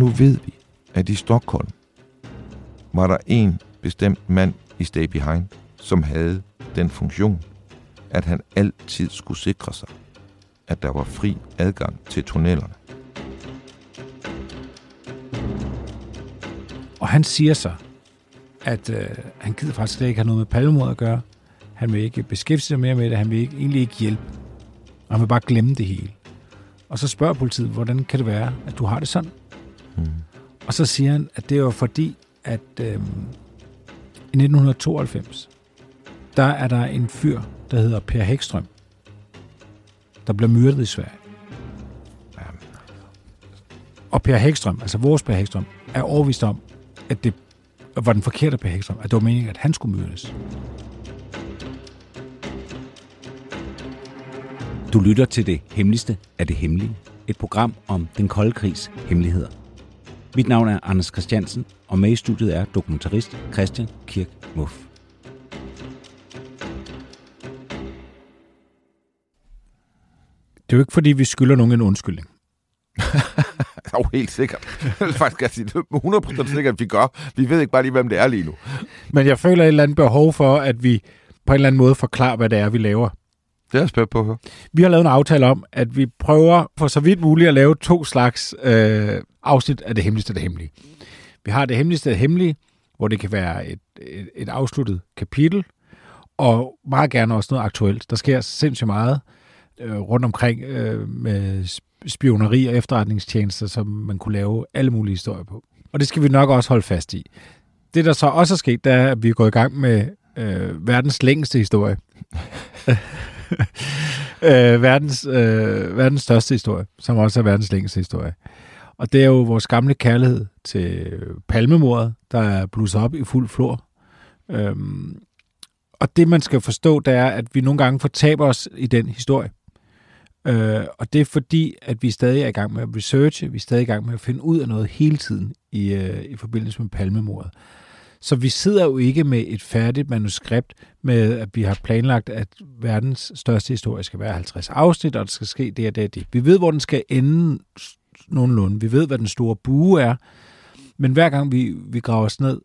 Nu ved vi, at i Stockholm var der en bestemt mand i Stay Behind, som havde den funktion, at han altid skulle sikre sig, at der var fri adgang til tunnelerne. Og han siger så, at øh, han gider faktisk slet ikke have noget med palmemord at gøre. Han vil ikke beskæftige sig mere med det. Han vil ikke, egentlig ikke hjælpe. Og han vil bare glemme det hele. Og så spørger politiet, hvordan kan det være, at du har det sådan? Mm. Og så siger han, at det var fordi, at øh, i 1992, der er der en fyr, der hedder Per Hækstrøm, der bliver myrdet i Sverige. Og Per Hækstrøm, altså vores Per Hækstrøm, er overvist om, at det var den forkerte Per Hækstrøm, at det var meningen, at han skulle myrdes. Du lytter til det hemmeligste af det hemmelige. Et program om den kolde krigs hemmeligheder. Mit navn er Anders Christiansen, og med i studiet er dokumentarist Christian Kirk Muff. Det er jo ikke, fordi vi skylder nogen en undskyldning. Jo, helt sikkert. Jeg faktisk sige, det er 100% sikkert, at vi gør. Vi ved ikke bare lige, hvem det er lige nu. Men jeg føler et eller andet behov for, at vi på en eller anden måde forklarer, hvad det er, vi laver. Det er jeg spændt på. Vi har lavet en aftale om, at vi prøver for så vidt muligt at lave to slags øh, afsnit af det hemmeligste af det hemmelige. Vi har det hemmeligste af det hemmelige, hvor det kan være et, et, et afsluttet kapitel, og meget gerne også noget aktuelt. Der sker sindssygt meget øh, rundt omkring øh, med spioneri og efterretningstjenester, som man kunne lave alle mulige historier på. Og det skal vi nok også holde fast i. Det, der så også er sket, det er, at vi er gået i gang med øh, verdens længste historie. øh, verdens, øh, verdens største historie, som også er verdens længste historie. Og det er jo vores gamle kærlighed til palmemordet, der er blusset op i fuld flor. Øhm, og det, man skal forstå, det er, at vi nogle gange fortaber os i den historie. Øh, og det er fordi, at vi stadig er i gang med at researche, vi er stadig i gang med at finde ud af noget hele tiden i, øh, i forbindelse med palmemordet. Så vi sidder jo ikke med et færdigt manuskript med, at vi har planlagt, at verdens største historie skal være 50 afsnit, og det skal ske det og det og det. Vi ved, hvor den skal ende nogenlunde. Vi ved, hvad den store bue er. Men hver gang vi, vi graver os ned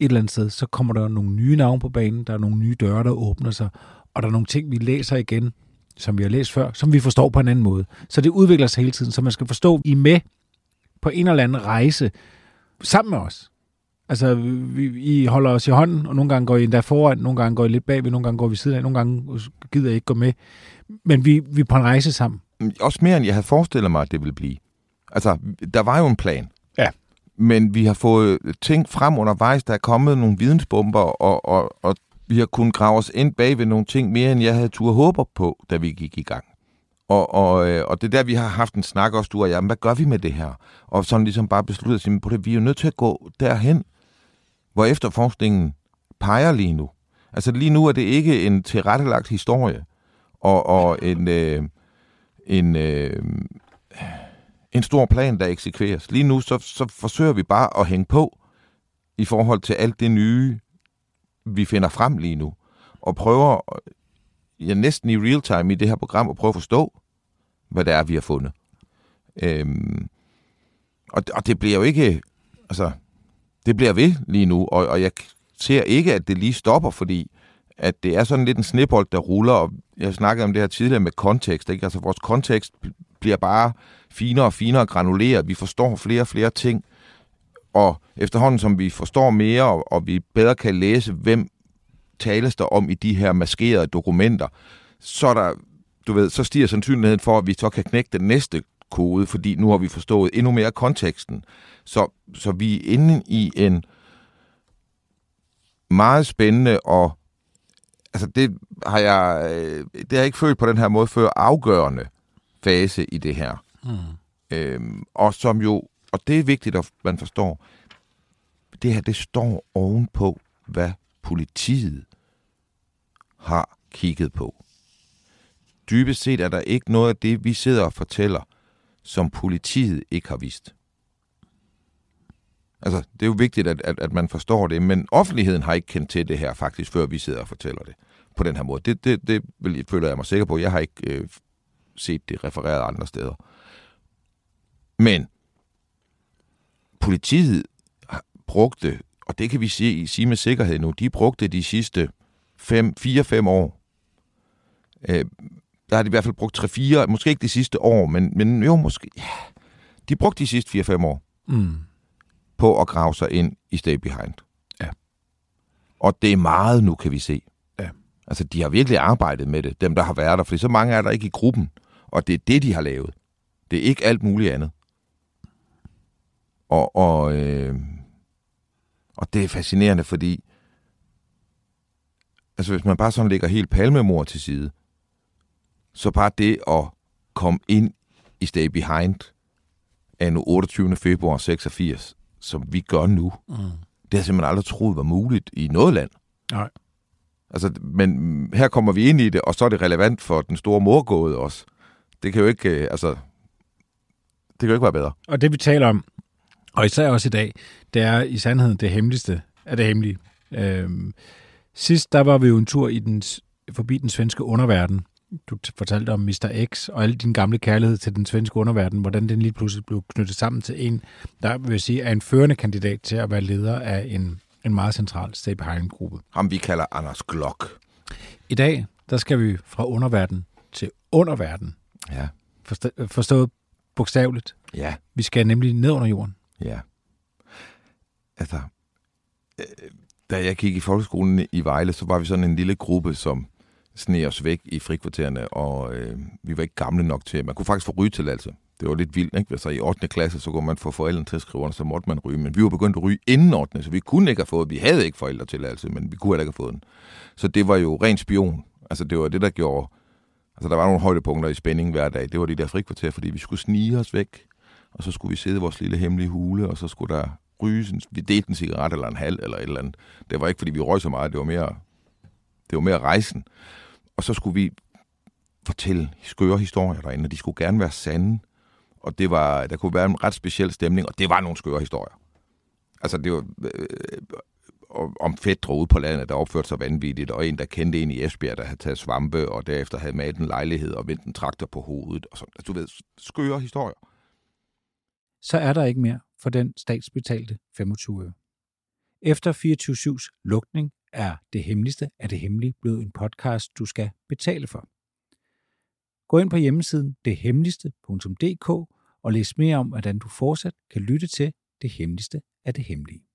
et eller andet sted, så kommer der nogle nye navne på banen, der er nogle nye døre, der åbner sig, og der er nogle ting, vi læser igen, som vi har læst før, som vi forstår på en anden måde. Så det udvikler sig hele tiden, så man skal forstå, at I er med på en eller anden rejse sammen med os. Altså, vi, I holder os i hånden, og nogle gange går I endda foran, nogle gange går I lidt bagved, nogle gange går vi siden af, nogle gange gider I ikke gå med. Men vi, vi er på en rejse sammen. Også mere, end jeg havde forestillet mig, at det ville blive. Altså, der var jo en plan. Ja. Men vi har fået ting frem undervejs, der er kommet nogle vidensbomber, og, og, og vi har kunnet grave os ind bag ved nogle ting mere, end jeg havde tur håber på, da vi gik i gang. Og, og, øh, og det er der, vi har haft en snak også, du og jeg, hvad gør vi med det her? Og sådan ligesom bare besluttet at sige, på det, vi er jo nødt til at gå derhen, hvor efterforskningen peger lige nu. Altså lige nu er det ikke en tilrettelagt historie, og, og en, øh, en, øh, en stor plan, der eksekveres. Lige nu så, så forsøger vi bare at hænge på i forhold til alt det nye, vi finder frem lige nu, og prøver ja, næsten i real time i det her program at prøve at forstå, hvad det er, vi har fundet. Øhm, og, og det bliver jo ikke, altså, det bliver ved lige nu, og, og jeg ser ikke, at det lige stopper, fordi at det er sådan lidt en snebold, der ruller, og jeg snakkede om det her tidligere med kontekst, ikke? Altså vores kontekst bliver bare finere og finere granuleret, vi forstår flere og flere ting, og efterhånden som vi forstår mere, og, og vi bedre kan læse, hvem tales der om i de her maskerede dokumenter, så er der, du ved, så stiger sandsynligheden for, at vi så kan knække den næste kode, fordi nu har vi forstået endnu mere konteksten. Så, så vi er inde i en meget spændende og altså det har jeg øh, det har jeg ikke følt på den her måde før afgørende fase i det her. Mm. Øhm, og som jo og det er vigtigt, at man forstår, det her, det står ovenpå, hvad politiet har kigget på. Dybest set er der ikke noget af det, vi sidder og fortæller, som politiet ikke har vist. Altså, det er jo vigtigt, at, at, at man forstår det, men offentligheden har ikke kendt til det her faktisk, før vi sidder og fortæller det på den her måde. Det, det, det føler jeg mig sikker på. Jeg har ikke øh, set det refereret andre steder. Men politiet brugte, og det kan vi sige, sige med sikkerhed nu, de brugte de sidste 4-5 år, øh, der har de i hvert fald brugt 3-4, måske ikke de sidste år, men, men jo måske, ja, de brugte de sidste 4-5 år mm. på at grave sig ind i Stay Behind. Ja. Og det er meget nu, kan vi se. Ja. Altså, de har virkelig arbejdet med det, dem der har været der, for så mange er der ikke i gruppen, og det er det, de har lavet. Det er ikke alt muligt andet. Og, og, øh, og det er fascinerende, fordi altså hvis man bare sådan lægger helt palmemor til side, så bare det at komme ind i Stay Behind af nu 28. februar 86, som vi gør nu, mm. det har simpelthen aldrig troet var muligt i noget land. Nej. Altså, men her kommer vi ind i det, og så er det relevant for den store morgåde også. Det kan jo ikke, øh, altså, det kan jo ikke være bedre. Og det vi taler om, og især også i dag, det er i sandheden det hemmeligste af det hemmelige. Øhm, sidst, der var vi jo en tur i den, forbi den svenske underverden. Du fortalte om Mr. X og alle din gamle kærlighed til den svenske underverden, hvordan den lige pludselig blev knyttet sammen til en, der vil sige, er en førende kandidat til at være leder af en, en meget central Stay Behind-gruppe. Ham vi kalder Anders Glock. I dag, der skal vi fra underverden til underverden. Ja. Forstå, forstået bogstaveligt. Ja. Vi skal nemlig ned under jorden. Ja. Altså, øh, da jeg gik i folkeskolen i Vejle, så var vi sådan en lille gruppe, som sne os væk i frikvartererne, og øh, vi var ikke gamle nok til, man kunne faktisk få rygetilladelse. Det var lidt vildt, ikke? Altså i 8. klasse, så kunne man få forældrene til at skrive under, så måtte man ryge. Men vi var begyndt at ryge inden 8. så vi kunne ikke have fået, vi havde ikke forældretilladelse, men vi kunne heller ikke have fået den. Så det var jo ren spion. Altså det var det, der gjorde, altså der var nogle højdepunkter i spænding hver dag. Det var de der frikvarter, fordi vi skulle snige os væk og så skulle vi sidde i vores lille hemmelige hule, og så skulle der ryges en, vi delte en cigaret eller en halv eller et eller andet. Det var ikke, fordi vi røg så meget, det var mere, det var mere rejsen. Og så skulle vi fortælle skøre historier derinde, og de skulle gerne være sande. Og det var, der kunne være en ret speciel stemning, og det var nogle skøre historier. Altså, det var øh, om fedt ude på landet, der opførte sig vanvittigt, og en, der kendte en i Esbjerg, der havde taget svampe, og derefter havde malet en lejlighed og vendt en traktor på hovedet. Og sådan. Altså, du ved, skøre historier så er der ikke mere for den statsbetalte 25 øre. Efter 24-7's lukning er det hemmeligste af det hemmelige blevet en podcast, du skal betale for. Gå ind på hjemmesiden dethemmeligste.dk og læs mere om, hvordan du fortsat kan lytte til det hemmeligste af det hemmelige.